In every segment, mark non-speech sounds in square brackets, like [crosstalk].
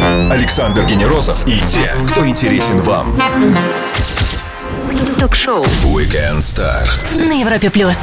Александр Генерозов и те, кто интересен вам. Ток-шоу Weekend Star. на Европе плюс.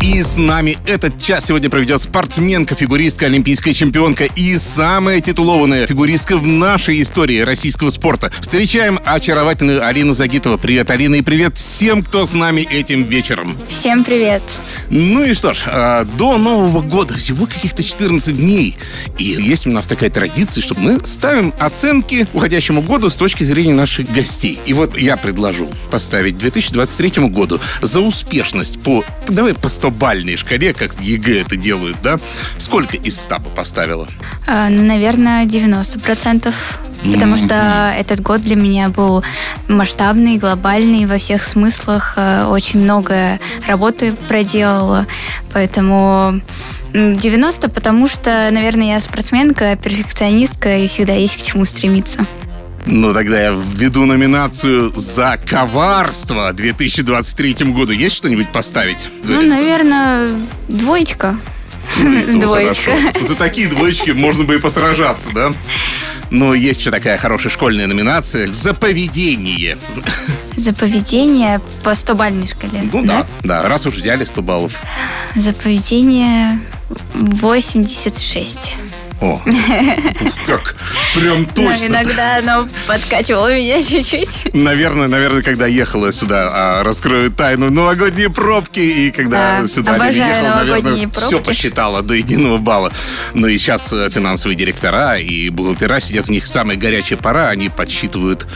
И с нами этот час сегодня проведет спортсменка, фигуристка, олимпийская чемпионка и самая титулованная фигуристка в нашей истории российского спорта. Встречаем очаровательную Алину Загитова. Привет, Алина, и привет всем, кто с нами этим вечером. Всем привет. Ну и что ж, а, до Нового года всего каких-то 14 дней. И есть у нас такая традиция, что мы ставим оценки уходящему году с точки зрения наших гостей. И вот я предложу поставить 2023 году за успешность по, давай по 100-бальной шкале, как в ЕГЭ это делают, да? Сколько из 100 бы поставила? А, ну, наверное, 90%. Потому что этот год для меня был масштабный, глобальный во всех смыслах. Э, Очень много работы проделала. Поэтому м, 90, потому что, наверное, я спортсменка, перфекционистка и всегда есть к чему стремиться. Ну, тогда я введу номинацию за коварство 2023 году. Есть что-нибудь поставить? Ну, наверное, двоечка. Ну, Двоечка. хорошо. За такие двоечки можно бы и посражаться, да? Но есть еще такая хорошая школьная номинация «За поведение». За поведение по 100-бальной шкале. Ну да, да, раз уж взяли 100 баллов. За поведение 86. О, [laughs] как прям точно. иногда оно подкачивало меня [laughs] чуть-чуть. Наверное, наверное, когда ехала сюда, а, раскрою тайну, новогодние пробки, и когда Да, сюда ехала, наверное, пробки. все посчитала до единого балла. Ну и сейчас э, финансовые директора и бухгалтера сидят, у них самая горячая пора, они подсчитывают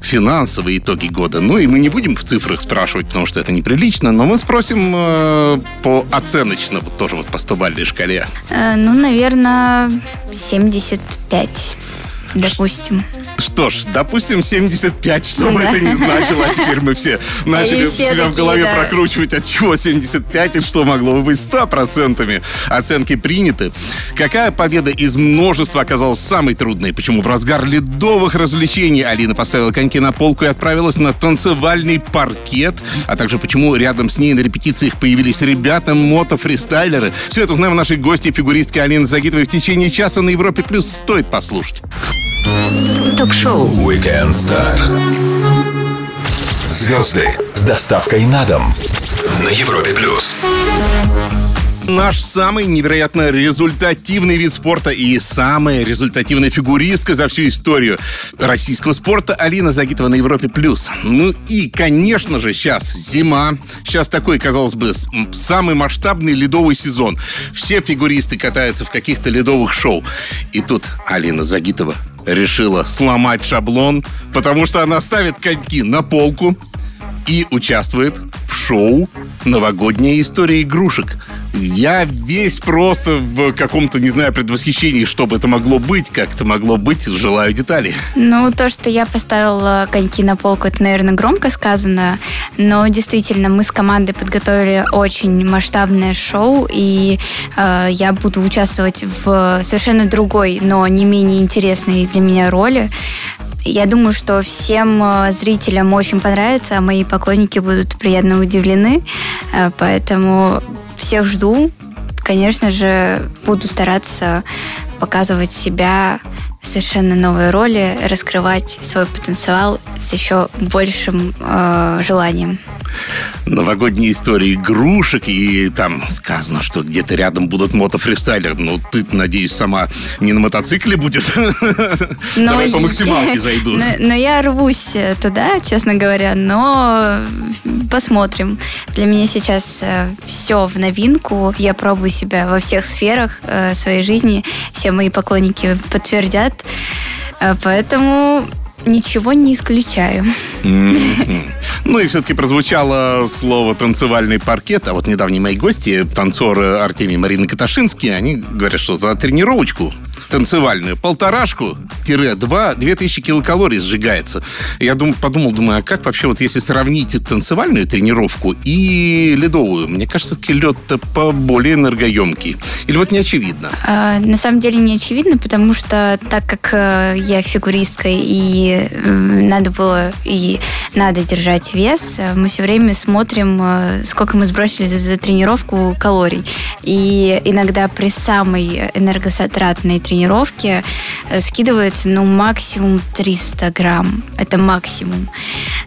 финансовые итоги года. Ну и мы не будем в цифрах спрашивать, потому что это неприлично, но мы спросим э, по оценочно, вот тоже вот по 100-бальной шкале. Э, Ну, наверное, 75, допустим. Что ж, допустим, 75, что бы это ни значило. А теперь мы все начали И у все себя в голове да. прокручивать, от чего 75 и что могло бы быть 100%. Оценки приняты. Какая победа из множества оказалась самой трудной? Почему в разгар ледовых развлечений Алина поставила коньки на полку и отправилась на танцевальный паркет? А также почему рядом с ней на репетициях появились ребята, мото-фристайлеры? Все это узнаем у нашей гости, фигуристки Алины Загитовой в течение часа на Европе+. плюс. Стоит послушать. Ток-шоу Weekend Star. Звезды с доставкой на дом на Европе плюс. Наш самый невероятно результативный вид спорта и самая результативная фигуристка за всю историю российского спорта Алина Загитова на Европе+. плюс. Ну и, конечно же, сейчас зима. Сейчас такой, казалось бы, самый масштабный ледовый сезон. Все фигуристы катаются в каких-то ледовых шоу. И тут Алина Загитова решила сломать шаблон, потому что она ставит коньки на полку, и участвует в шоу «Новогодняя история игрушек». Я весь просто в каком-то, не знаю, предвосхищении, что бы это могло быть, как это могло быть, желаю деталей. Ну, то, что я поставила коньки на полку, это, наверное, громко сказано, но действительно, мы с командой подготовили очень масштабное шоу, и э, я буду участвовать в совершенно другой, но не менее интересной для меня роли. Я думаю, что всем э, зрителям очень понравится, а мои поклонники будут приятно удивлены, Э, поэтому всех жду. Конечно же, буду стараться показывать себя совершенно новой роли, раскрывать свой потенциал с еще большим э, желанием. Новогодние истории игрушек, и там сказано, что где-то рядом будут мотофристайлеры. Ну, ты, надеюсь, сама не на мотоцикле будешь? Давай по максималке [laughs] зайду. Но, но я рвусь э, туда, честно говоря, но посмотрим. Для меня сейчас все в новинку. Я пробую себя во всех сферах э, своей жизни. Все мои поклонники подтвердят. Э, Поэтому ничего не исключаю. Мгм. Ну и все-таки прозвучало слово «танцевальный паркет», а вот недавние мои гости, танцоры Артемий и Марина Каташинские, они говорят, что за тренировочку танцевальную полторашку час-два 2000 килокалорий сжигается. Я дум, подумал, думаю, а как вообще вот если сравнить танцевальную тренировку и ледовую? Мне кажется, лед-то поболее энергоемкий. Или вот не очевидно? А, на самом деле не очевидно, потому что так как э, я фигуристка и э, надо было и надо держать вес, э, мы все время смотрим, э, сколько мы сбросили за, тренировку калорий. И иногда при самой энергозатратной тренировке э, скидывается, ну, максимум 300 грамм. Это максимум.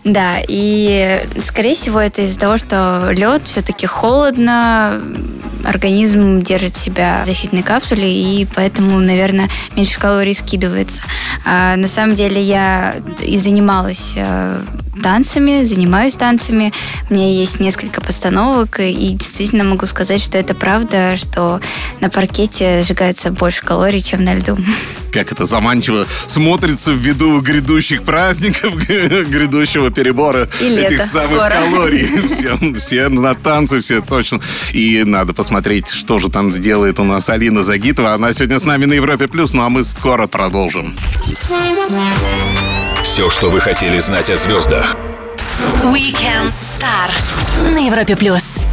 Да, и, скорее всего, это из-за того, что лед все-таки холодно, организм держит себя в защитной капсуле, и поэтому, наверное, меньше калорий скидывается. А на самом деле я и занималась э, танцами, занимаюсь танцами. У меня есть несколько постановок, и действительно могу сказать, что это правда, что на паркете сжигается больше калорий, чем на льду. Как это заманчиво смотрится в виду грядущих праздников, [laughs] грядущего перебора И этих лето самых скоро. калорий. [laughs] Все, все на танцы, все точно. И надо посмотреть, что же там сделает у нас Алина Загитова. Она сегодня с нами на Европе+, Плюс, ну а мы скоро продолжим. Все, что вы хотели знать о звездах. Weekend Star на Европе плюс.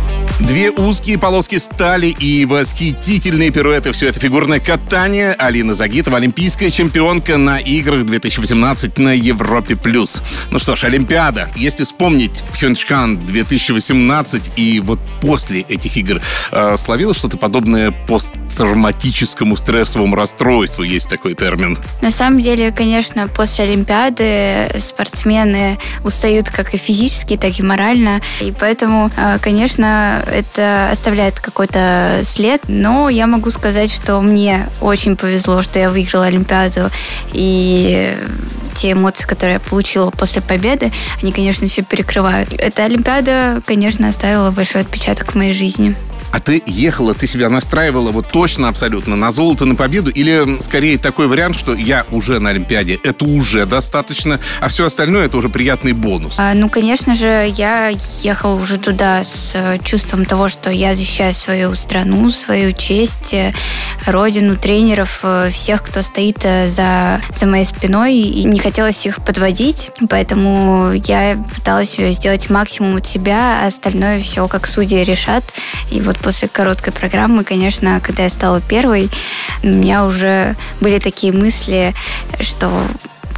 Две узкие полоски стали и восхитительные пируэты. Все это фигурное катание. Алина Загитова, олимпийская чемпионка на играх 2018 на Европе+. плюс. Ну что ж, Олимпиада. Если вспомнить Пхенчхан 2018 и вот после этих игр э, словила что-то подобное посттравматическому стрессовому расстройству. Есть такой термин. На самом деле, конечно, после Олимпиады спортсмены устают как и физически, так и морально. И поэтому, э, конечно, это оставляет какой-то след. Но я могу сказать, что мне очень повезло, что я выиграла Олимпиаду. И те эмоции, которые я получила после победы, они, конечно, все перекрывают. Эта Олимпиада, конечно, оставила большой отпечаток в моей жизни. А ты ехала, ты себя настраивала вот точно абсолютно на золото, на победу? Или скорее такой вариант, что я уже на Олимпиаде, это уже достаточно, а все остальное это уже приятный бонус? А, ну, конечно же, я ехала уже туда с э, чувством того, что я защищаю свою страну, свою честь, э, родину, тренеров, э, всех, кто стоит за, за моей спиной, и не хотелось их подводить, поэтому я пыталась сделать максимум от себя, а остальное все как судьи решат. И вот после короткой программы, конечно, когда я стала первой, у меня уже были такие мысли, что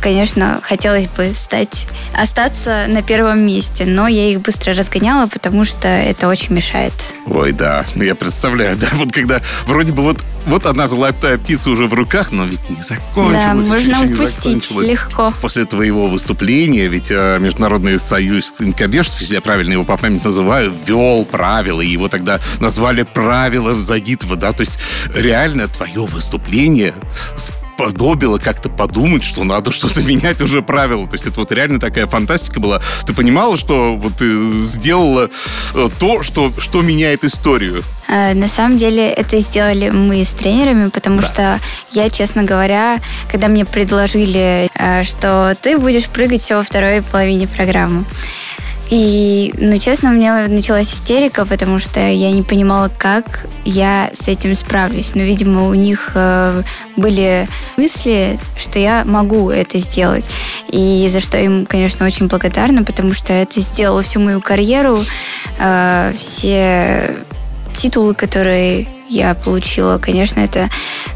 конечно, хотелось бы стать, остаться на первом месте, но я их быстро разгоняла, потому что это очень мешает. Ой, да, я представляю, [laughs] да, вот когда вроде бы вот, вот одна золотая птица уже в руках, но ведь не закончилась. Да, можно упустить легко. После твоего выступления, ведь э, Международный союз конькобежцев, если я правильно его по памяти называю, ввел правила, и его тогда назвали правила Загитова, да, то есть реально твое выступление сподобило как-то подумать, что надо что-то [laughs] менять уже правила. То есть это вот реально такая фантастика была. Ты понимала, что вот ты сделала э, то, что, что меняет историю? Э, На самом деле это сделали мы с тренерами, потому что я, честно говоря, когда мне предложили, э, что ты будешь прыгать всего во второй половине программы, и, ну, честно, у меня началась истерика, потому что я не понимала, как я с этим справлюсь. Но, видимо, у них э, были мысли, что я могу это сделать. И за что им, конечно, очень благодарна, потому что это сделало всю мою карьеру, э, все титулы, которые я получила, конечно, это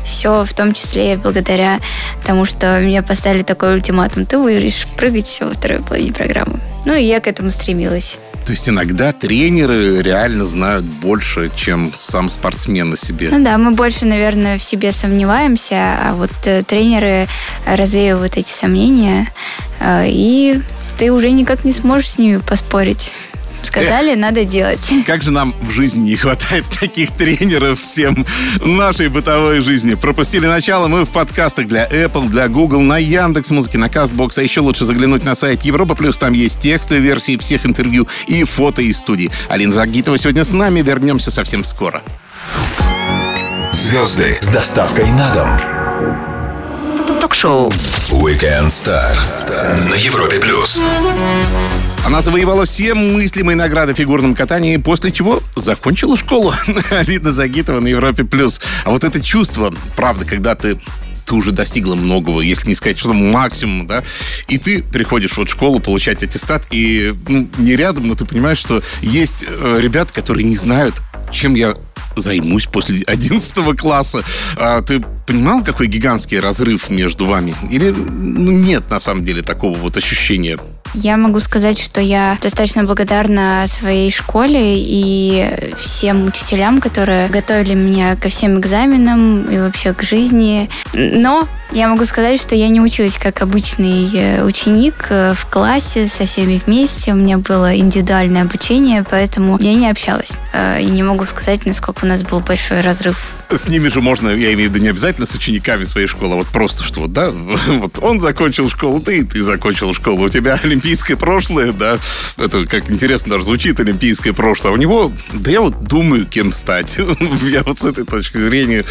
все в том числе благодаря тому, что меня поставили такой ультиматум. Ты будешь прыгать все во второй половине программы. Ну и я к этому стремилась. То есть иногда тренеры реально знают больше, чем сам спортсмен о себе. Ну да, мы больше, наверное, в себе сомневаемся, а вот э, тренеры развеивают эти сомнения, э, и ты уже никак не сможешь с ними поспорить. Сказали, надо делать. [laughs] Как же нам в жизни не хватает [laughs] таких тренеров всем в нашей бытовой жизни. Пропустили начало мы в подкастах для Apple, для Google, на Яндекс Музыки, на Castbox. А еще лучше заглянуть на сайт Европа Плюс. Там есть текстовые версии всех интервью и фото из студии. Алина Загитова сегодня с нами. Вернемся совсем скоро. Звезды с доставкой на дом. Ток-шоу Weekend Star на Европе плюс. Она завоевала все мыслимые награды в фигурном катании, после чего закончила школу. [laughs] Алина Загитова на Европе+. плюс. А вот это чувство, правда, когда ты ты уже достигла многого, если не сказать, что максимум, да, и ты приходишь вот в школу получать аттестат, и ну, не рядом, но ты понимаешь, что есть э, ребята, которые не знают, чем я займусь после [laughs] 11 класса. А ты понимал, какой гигантский разрыв между вами? Или ну, нет на самом деле такого вот ощущения? Я могу сказать, что я достаточно благодарна своей школе и всем учителям, которые готовили меня ко всем экзаменам и вообще к жизни. Но я могу сказать, что я не училась как обычный э, ученик э, в классе со всеми вместе. У меня было индивидуальное обучение, поэтому я не общалась. Э, и не могу сказать, насколько у нас был большой разрыв с ними же можно, я имею в виду не обязательно с учениками своей школы, а вот просто что, да, [laughs] вот он закончил школу, ты, ты закончил школу, у тебя олимпийское прошлое, да, это как интересно даже звучит, олимпийское прошлое, а у него, да я вот думаю, кем стать, [laughs] я вот с этой точки зрения.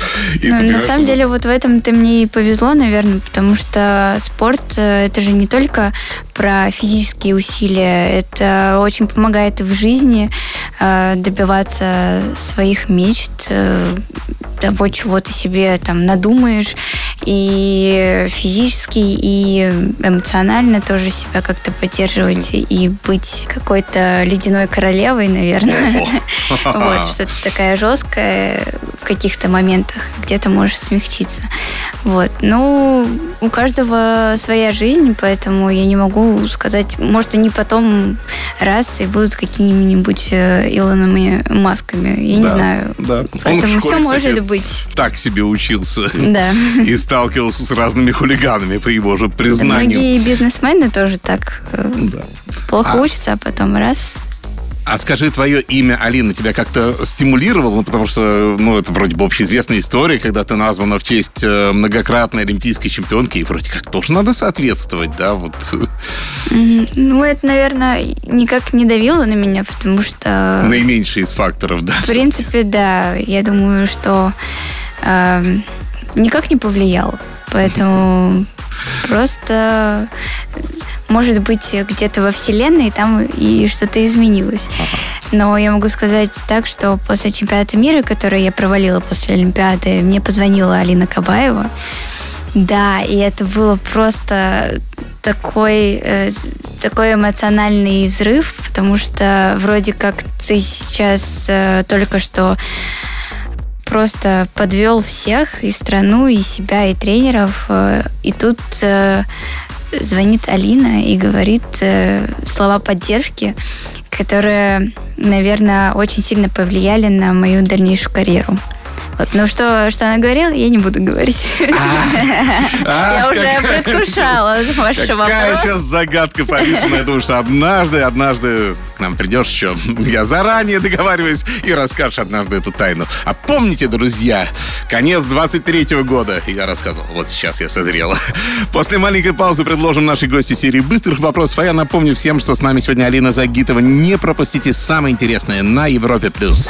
Ну, на самом деле вот в этом ты мне и повезло, наверное, потому что спорт, э, это же не только про физические усилия, это очень помогает и в жизни э, добиваться своих мечт, э, того, чего ты себе там надумаешь, и физически, и эмоционально тоже себя как-то поддерживать, и быть какой-то ледяной королевой, наверное. [laughs] Вот, что-то такая жесткая в каких-то моментах, где то можешь смягчиться. Вот, ну, у каждого своя жизнь, поэтому я не могу сказать, может, они потом раз и будут какими-нибудь э, Илонами Масками, я не знаю. Да. Поэтому все может быть. Так себе учился. Да. [laughs] И сталкивался с разными хулиганами, по его же признанию. Многие бизнесмены тоже так э, да. плохо а... учатся, а потом раз а скажи, твое имя, Алина, тебя как-то стимулировало? Ну, потому что, ну, это вроде бы общеизвестная история, когда ты названа в честь э, многократной олимпийской чемпионки, и вроде как тоже надо соответствовать, да, вот. Ну, это, наверное, никак не давило на меня, потому что... Наименьший из факторов, да. В принципе, да. Я думаю, что э, никак не повлияло. Поэтому [laughs] просто может быть, где-то во Вселенной там и что-то изменилось. Но я могу сказать так, что после чемпионата мира, который я провалила после Олимпиады, мне позвонила Алина Кабаева. Да, и это было просто такой, э, такой эмоциональный взрыв, потому что вроде как ты сейчас э, только что просто подвел всех, и страну, и себя, и тренеров. Э, и тут э, звонит Алина и говорит э, слова поддержки, которые, наверное, очень сильно повлияли на мою дальнейшую карьеру. Вот, ну что, что она говорила, я не буду говорить. А, [laughs] я уже предвкушала ваш вопрос. Какая сейчас загадка повисла. Я думаю, что однажды, однажды к нам придешь еще. Я заранее договариваюсь и расскажешь однажды эту тайну. А помните, друзья, конец 23 года. Я рассказывал. Вот сейчас я созрела. После маленькой паузы предложим нашей гости серии быстрых вопросов. А я напомню всем, что с нами сегодня Алина Загитова. Не пропустите самое интересное на Европе+. плюс.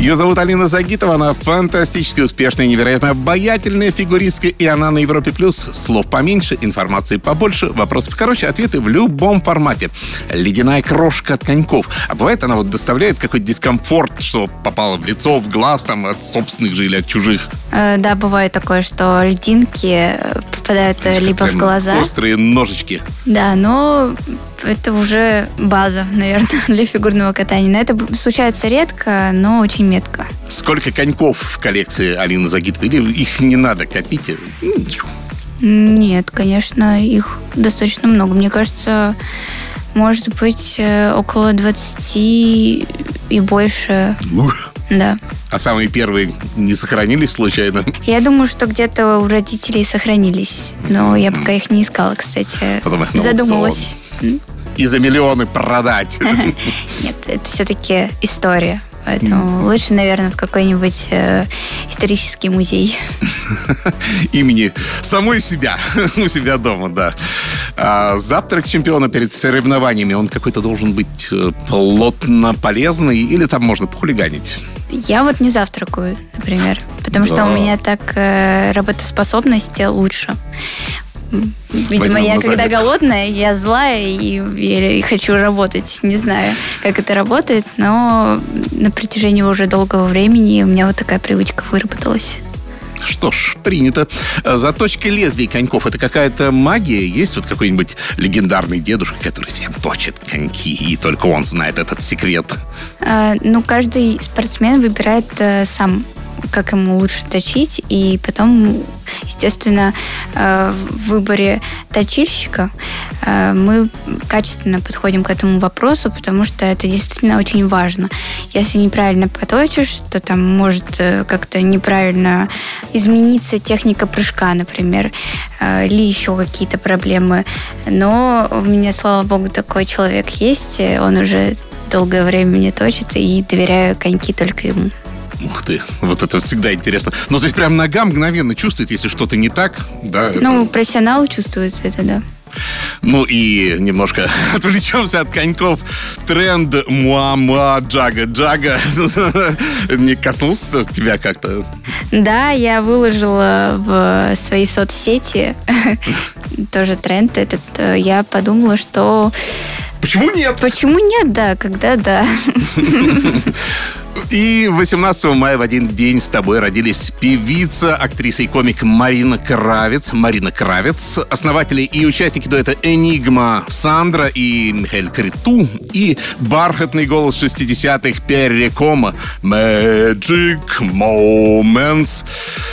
Ее зовут Алина Загитова, она фантастически успешная, невероятно обаятельная фигуристка, и она на Европе+. плюс. Слов поменьше, информации побольше, вопросов короче, ответы в любом формате. Ледяная крошка от коньков. А бывает, она вот доставляет какой-то дискомфорт, что попало в лицо, в глаз, там, от собственных же или от чужих. Э, да, бывает такое, что льдинки попадают Знаешь, либо в глаза. Острые ножички. Да, но это уже база, наверное, [laughs] для фигурного катания. Но это случается редко, но очень метко. Сколько коньков в коллекции Алины Загитовой? Или их не надо копить? Нет, конечно, их достаточно много. Мне кажется, может быть, э, около 20 и больше. Ух. Да. А самые первые не сохранились случайно? Я думаю, что где-то у родителей сохранились. Но я пока их не искала, кстати. Потом их Задумалась. И за миллионы продать. [laughs] Нет, это все-таки история. Поэтому mm. лучше, наверное, в какой-нибудь э, исторический музей. [laughs] Имени самой себя, [laughs] у себя дома, да. А завтрак чемпиона перед соревнованиями, он какой-то должен быть э, плотно полезный или там можно похулиганить? Я вот не завтракаю, например, потому да. что у меня так э, работоспособность лучше. Видимо, Возьмем я когда голодная, я злая и, и- и хочу работать. Не знаю, как это работает, но на протяжении уже долгого времени у меня вот такая привычка выработалась. Что ж, принято. А Заточка лезвий коньков это какая-то магия? Есть вот какой-нибудь легендарный дедушка, который всем точит коньки, и только он знает этот секрет? А, Ну, каждый спортсмен выбирает э, сам, как ему лучше точить, и потом, естественно, э, в выборе точильщика э, мы качественно подходим к этому вопросу, потому что это действительно очень важно. Если неправильно поточишь, то там может э, как-то неправильно измениться техника прыжка, например, или еще какие-то проблемы. Но у меня, слава богу, такой человек есть, он уже долгое время мне точит, и доверяю коньки только ему. Ух ты, вот это всегда интересно. Ну, то есть прям нога мгновенно чувствует, если что-то не так, да? это- Ну, профессионал чувствует это, да. Ну и немножко [laughs] отвлечемся от коньков. Тренд муа-муа джага-джага [laughs] не коснулся тебя как-то? Да, я выложила в свои соцсети [laughs] тоже тренд этот. Я подумала, что Почему нет? почему нет, да, когда да. И 18 мая в один день с тобой родились певица, актриса и комик Марина Кравец. Марина Кравец, основатели и участники дуэта «Энигма» Сандра и Михаил Криту. И бархатный голос 60-х Перри Кома «Magic Moments».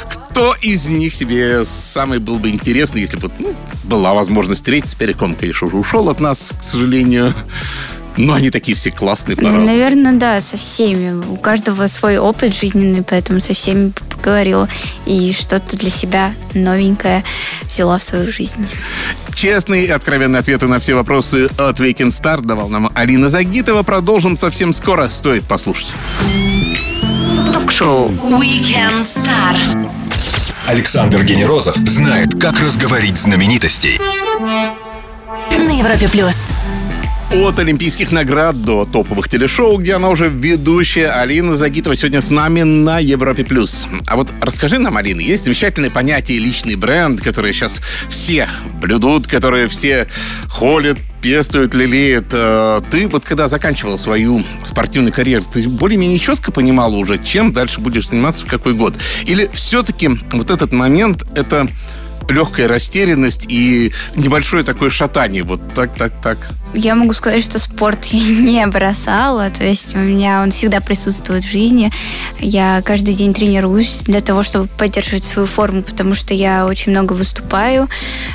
Кто из них тебе самый был бы интересный, если бы ну, была возможность встретиться? Перри Ком, конечно, уже ушел от нас, к сожалению. Но они такие все классные, пожалуйста. Наверное, да, со всеми. У каждого свой опыт жизненный, поэтому со всеми поговорила. И что-то для себя новенькое взяла в свою жизнь. Честные и откровенные ответы на все вопросы от Weekend Star давал нам Алина Загитова. Продолжим совсем скоро. Стоит послушать. Ток-шоу Weekend Star. Александр Генерозов знает, как разговорить знаменитостей. На Европе плюс. От олимпийских наград до топовых телешоу, где она уже ведущая. Алина Загитова сегодня с нами на Европе+. плюс. А вот расскажи нам, Алина, есть замечательное понятие личный бренд, которое сейчас все блюдут, которые все холят, пестуют, лелеют. Э, Ты вот когда заканчивал свою спортивную карьеру, ты более-менее четко понимала уже, чем дальше будешь заниматься, в какой год? Или все-таки вот этот момент, это легкая растерянность и небольшое такое шатание. Вот так, так, так. Я могу сказать, что спорт я [laughs] не бросала, то есть у меня он всегда присутствует в жизни. Я каждый день тренируюсь для того, чтобы поддерживать свою форму, потому что я очень много выступаю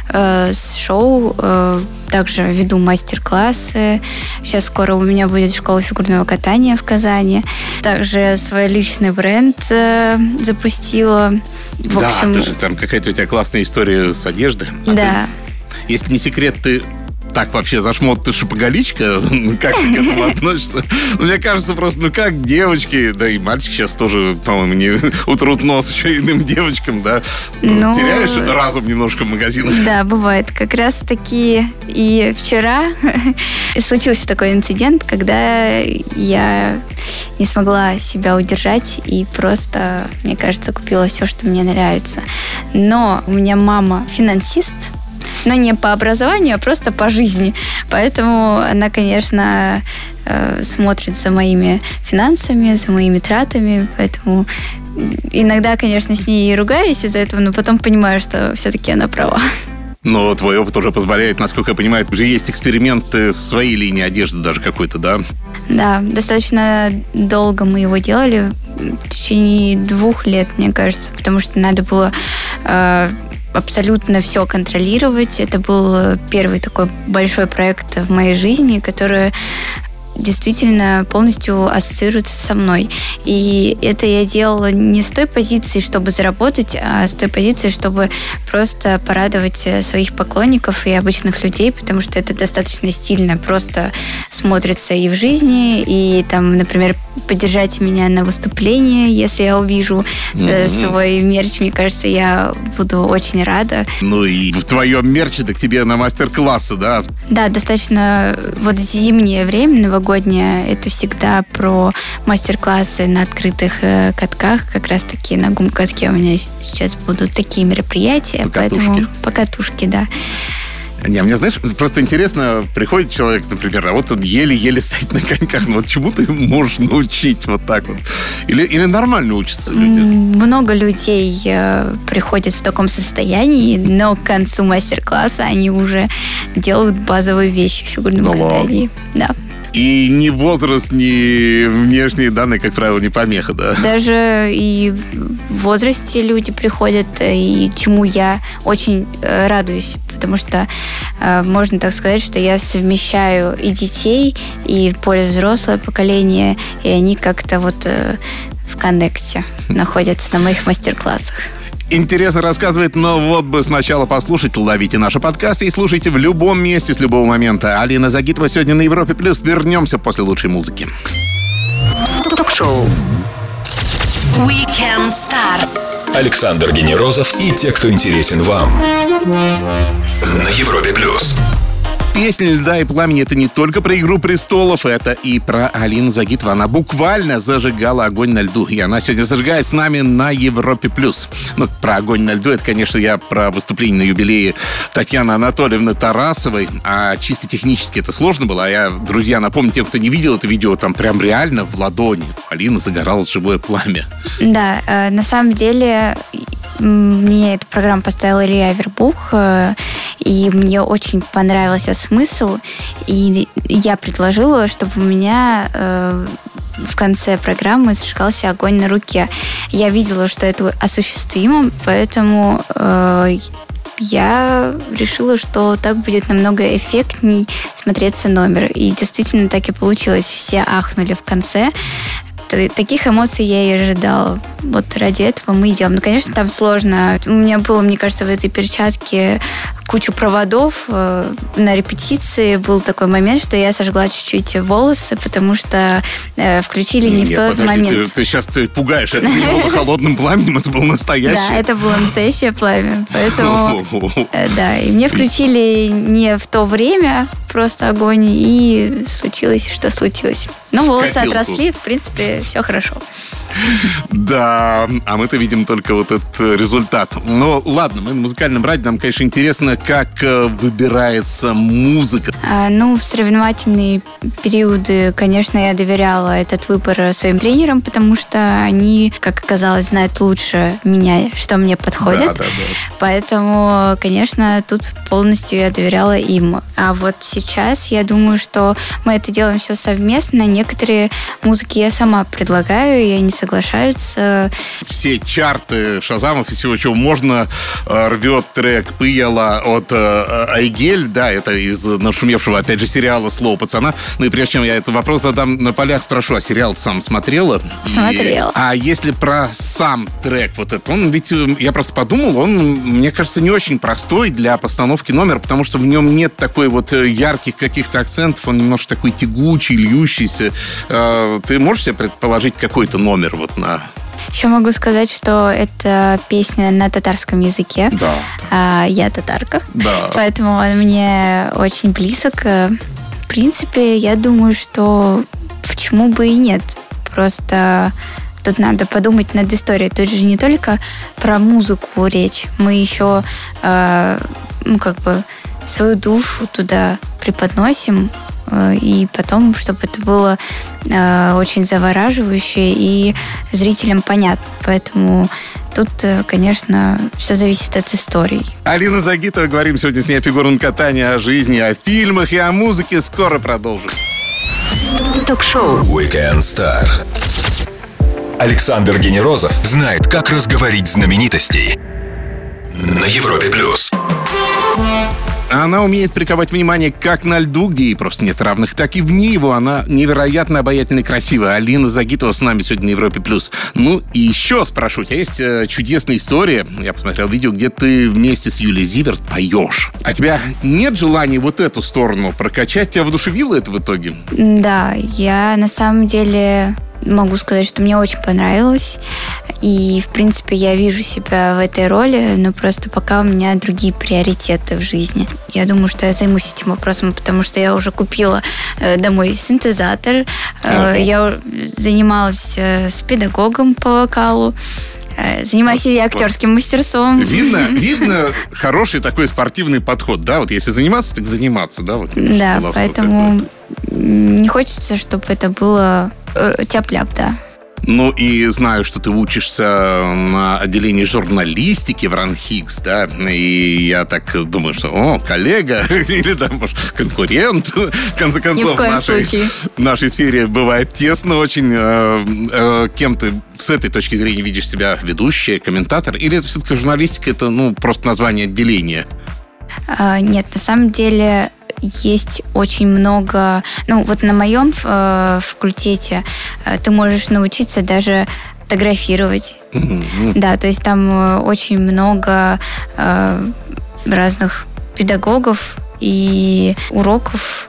э, с шоу, э, также веду мастер-классы. Сейчас скоро у меня будет школа фигурного катания в Казани. Также свой личный бренд э, запустила. В да, общем, ты же там какая-то у тебя классная история с одеждой. А да. ты, если не секрет, ты так вообще за шмот ты шопоголичка? Ну, [laughs] Как ты к этому относишься? Ну, мне кажется, просто, ну как девочки, да и мальчики сейчас тоже, по-моему, не утрут нос еще иным девочкам, да? Ну, Теряешь разум немножко в магазинах. Да, бывает. Как раз таки и вчера [laughs] случился такой инцидент, когда я не смогла себя удержать и просто, мне кажется, купила все, что мне нравится. Но у меня мама финансист, но не по образованию, а просто по жизни. Поэтому она, конечно, э, смотрит за моими финансами, за моими тратами, поэтому иногда, конечно, с ней и ругаюсь из-за этого, но потом понимаю, что все-таки она права. Но твой опыт уже позволяет, насколько я понимаю, уже есть эксперименты своей линии одежды даже какой-то, да? Да, достаточно долго мы его делали, в течение двух лет, мне кажется, потому что надо было э, абсолютно все контролировать. Это был первый такой большой проект в моей жизни, который действительно полностью ассоциируется со мной. И это я делала не с той позиции, чтобы заработать, а с той позиции, чтобы просто порадовать э, своих поклонников и обычных людей, потому что это достаточно стильно просто смотрится и в жизни, и там, например, поддержать меня на выступлении, если я увижу э, свой мерч, мне кажется, я буду очень рада. Ну и в твоем мерче, так тебе на мастер-классы, да? Да, достаточно вот зимнее время, новогодняя, это всегда про мастер-классы на открытых э, катках. Как раз-таки на гум-катке у меня сейчас будут такие мероприятия. Покатушки. Поэтому покатушки, да. Не, мне, знаешь, просто интересно, приходит человек, например, а вот он еле-еле стоит на коньках, ну вот чему ты можешь научить вот так вот? Или, или нормально учатся люди? Много людей э, приходят в таком состоянии, но к концу мастер-класса они уже делают базовые вещи в фигурном Да ладно? катании. Да. И ни возраст, ни внешние данные, как правило, не помеха, да? Даже и в возрасте люди приходят, и чему я очень э, радуюсь, потому что э, можно так сказать, что я совмещаю и детей, и более взрослое поколение, и они как-то вот э, в коннекте находятся на моих мастер-классах. Интересно рассказывает, но вот бы сначала послушать. Ловите наши подкасты и слушайте в любом месте с любого момента. Алина Загитова сегодня на Европе+. плюс. Вернемся после лучшей музыки. Ток-шоу. Weekend Star. Александр Генерозов и те, кто интересен вам. На Европе плюс. Песня «Льда и пламени» — это не только про «Игру престолов», это и про Алину Загитову. Она буквально зажигала огонь на льду. И она сегодня зажигает с нами на Европе+. плюс. Ну, про огонь на льду — это, конечно, я про выступление на юбилее Татьяны Анатольевны Тарасовой. А чисто технически это сложно было. А я, друзья, напомню тем, кто не видел это видео, там прям реально в ладони Алина загоралось живое пламя. Да, э, на самом деле мне эту программу поставил Илья Авербух, э, и мне очень понравился смысл, и я предложила, чтобы у меня э, в конце программы зажигался огонь на руке. Я видела, что это осуществимо, поэтому э, я решила, что так будет намного эффектней смотреться номер. И действительно так и получилось. Все ахнули в конце. Таких эмоций я и ожидала. Вот ради этого мы и делаем. Ну, конечно, там сложно. У меня было, мне кажется, в этой перчатке кучу проводов. Э, На репетиции был такой момент, что я сожгла чуть-чуть волосы, потому что э, включили не в Нет, тот подожди, момент. Ты, сейчас ты пугаешь. Это не было холодным пламенем, это было настоящее. Да, это было настоящее пламя. Поэтому Э, Да, и мне включили не в то время просто огонь, и случилось, что случилось. Но волосы Копилку. отросли, в принципе, все хорошо. Да, а мы-то видим только вот этот результат. Ну, ладно, мы на музыкальном радио. Нам, конечно, интересно, как э, выбирается музыка. А, ну, в соревновательные периоды, конечно, я доверяла этот выбор своим тренерам, потому что они, как оказалось, знают лучше меня, что мне подходит. Да, да, да. Поэтому, конечно, тут полностью я доверяла им. А вот сейчас я думаю, что мы это делаем все совместно. Некоторые музыки я сама предлагаю, и они соглашаются. Все чарты Шазамов и всего, чего можно, э, рвет трек Пыяла от э, Айгель. Да, это из нашумевшего, опять же, сериала «Слово пацана». Ну и прежде чем я этот вопрос задам на полях, спрошу, а сериал сам смотрела? И- Смотрела. А если про сам трек вот этот, он ведь, э, я просто подумал, он, мне кажется, не очень простой для постановки номера, потому что в нем нет такой вот э, ярких каких-то акцентов, он немножко такой тягучий, льющийся. Э, Ты можешь себе предположить какой-то номер вот на... Еще могу сказать, что это песня на татарском языке. Да. А я татарка. Да. Поэтому он мне очень близок. Э, В принципе, я думаю, что почему бы и нет. Просто тут надо подумать над историей. Тут же не только про музыку речь. Мы еще, э, ну, как бы, свою душу туда преподносим. Э, И потом, чтобы это было э, очень завораживающе и зрителям понятно. Поэтому тут, э, конечно, все зависит от истории. Алина Загитова, говорим сегодня с ней о фигурном катании, о жизни, о фильмах и о музыке. Скоро продолжим. Ток-шоу. Weekend Star. Александр Генерозов знает, как разговорить знаменитостей. На Европе плюс. Она умеет приковать внимание как на льду, где ей просто нет равных, так и вне его. Она невероятно обаятельна красивая. Алина Загитова с нами сегодня на Европе+. плюс. Ну и еще спрошу, у тебя есть э, чудесная история, я посмотрел видео, где ты вместе с Юлией Зиверт поешь. А тебя нет желания вот эту сторону прокачать? Тебя воодушевило это в итоге? Да, я на самом деле могу сказать, что мне очень понравилось. И, в принципе, я вижу себя в этой роли, но просто пока у меня другие приоритеты в жизни. Я думаю, что я займусь этим вопросом, потому что я уже купила э, домой синтезатор. Э, я занималась э, с педагогом по вокалу. Занимаюсь вот, и актерским вот. мастерством. Видно, [laughs] видно хороший такой спортивный подход, да? Вот если заниматься, так заниматься, да? Вот, да, поэтому не хочется, чтобы это было э, тяп-ляп, да. Ну и знаю, что ты учишься на отделении журналистики в РАНХИКС, да, и я так думаю, что, о, коллега [laughs] или там, может, конкурент, в конце концов, в, нашей, в нашей сфере бывает тесно очень. Э, э, кем ты с этой точки зрения видишь себя ведущая, комментатор, или это все-таки журналистика, это, ну, просто название отделения? А, нет, на самом деле есть очень много... Ну, вот на моем э, факультете э, ты можешь научиться даже фотографировать. Mm-hmm. Да, то есть там э, очень много э, разных педагогов и уроков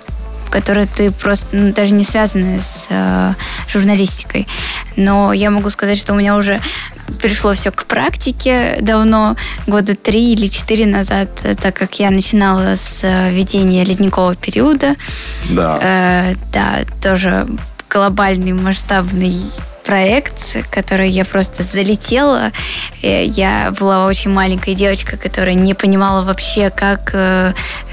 которые ты просто ну, даже не связаны с э, журналистикой. Но я могу сказать, что у меня уже перешло все к практике давно, года три или четыре назад, так как я начинала с э, ведения ледникового периода. Да. Э, да, тоже глобальный масштабный проект, который я просто залетела. Э, я была очень маленькой девочкой, которая не понимала вообще, как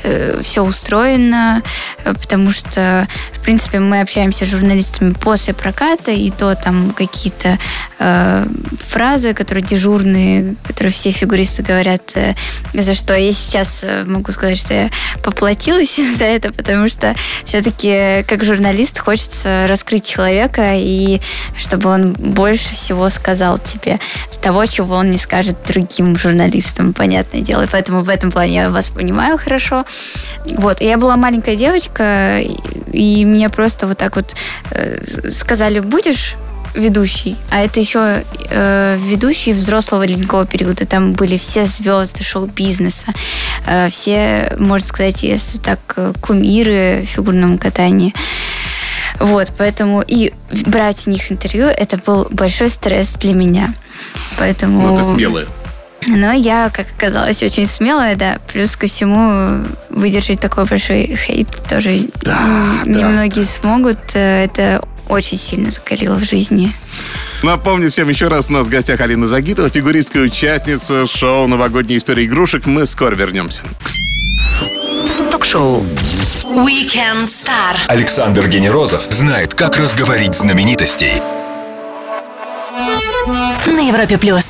э, э, все устроено, потому что, в принципе, мы общаемся с журналистами после проката, и то там какие-то э, фразы, которые дежурные, которые все фигуристы говорят, э, за что я сейчас могу сказать, что я поплатилась [laughs] за это, потому что все-таки как журналист хочется раскрыть человека и чтобы он больше всего сказал тебе того, чего он не скажет другим журналистам, понятное дело. И поэтому в этом плане я вас понимаю хорошо. Вот. Я была маленькая девочка, и мне просто вот так вот э, сказали, будешь ведущий, а это еще э, ведущий взрослого ледникового периода. Там были все звезды шоу-бизнеса, э, все, можно сказать, если так, э, кумиры в фигурном катании. Вот, поэтому и брать у них интервью, это был большой стресс для меня. Поэтому... Ну, ты смелая. Но я, как оказалось, очень смелая, да. Плюс ко всему выдержать такой большой хейт тоже да, немногие да. смогут. Это очень сильно закалило в жизни. Напомню всем еще раз, у нас в гостях Алина Загитова, фигуристская участница шоу «Новогодняя история игрушек». Мы скоро вернемся. Ток-шоу Weekend Star. Александр Генерозов знает, как разговорить знаменитостей. На Европе плюс.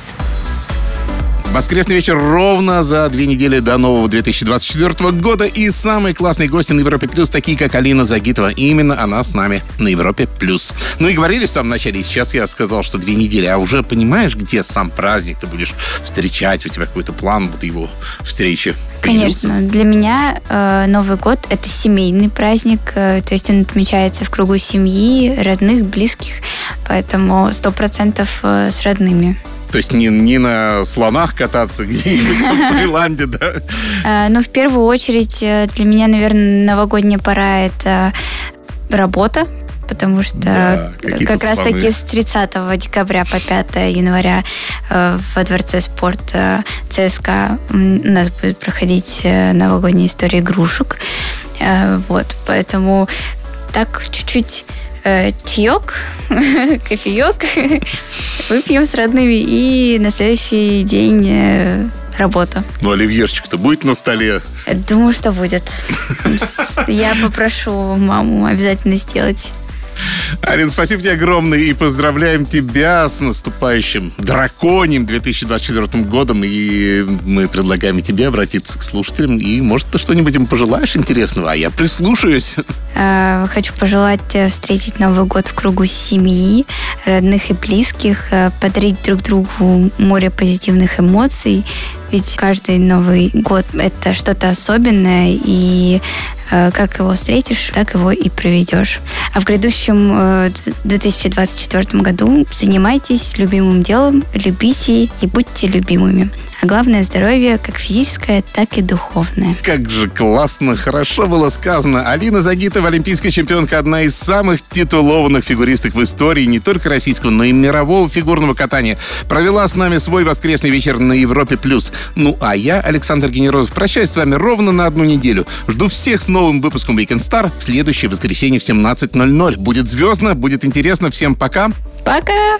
Воскресный вечер ровно за две недели до нового 2024 года. И самые классные гости на Европе Плюс, такие как Алина Загитова. Именно она с нами на Европе Плюс. Ну и говорили в самом начале, сейчас я сказал, что две недели. А уже понимаешь, где сам праздник ты будешь встречать? У тебя какой-то план вот его встречи? Конечно. Для меня э, Новый год — это семейный праздник. Э, то есть он отмечается в кругу семьи, родных, близких. Поэтому сто процентов э, с родными. То есть не, не на слонах кататься [laughs] где-нибудь в Таиланде, да? Э, ну, в первую очередь, э, для меня, наверное, новогодняя пора — это работа, потому что да, как раз таки с 30 декабря по 5 января э, во Дворце спорта ЦСКА у нас будет проходить новогодняя история игрушек. Вот, поэтому так чуть-чуть э, чаек, [laughs] кофеек, [laughs] выпьем с родными и на следующий день э, работа. Ну, оливьерчик-то будет на столе? Думаю, что будет. [laughs] Я попрошу маму обязательно сделать. Арин, спасибо тебе огромное и поздравляем тебя с наступающим драконьим 2024 годом. И мы предлагаем тебе обратиться к слушателям. И, может, ты что-нибудь им пожелаешь интересного, а я прислушаюсь. Э, хочу пожелать встретить Новый год в кругу семьи, родных и близких, э, подарить друг другу море позитивных эмоций, ведь каждый Новый год — это что-то особенное, и Э, как его встретишь, так его и проведешь. А в грядущем 2024 э, году занимайтесь любимым делом, любите и будьте любимыми. А главное здоровье как физическое, так и духовное. Как же классно, хорошо было сказано. Алина Загитова, олимпийская чемпионка, одна из самых титулованных фигуристок в истории не только российского, но и мирового фигурного катания. Провела с нами свой воскресный вечер на Европе+. плюс. Ну а я, Александр Генерозов, прощаюсь с вами ровно на одну неделю. Жду всех с новым выпуском Weekend Star в следующее воскресенье в 17.00. Будет звездно, будет интересно. Всем пока. Пока!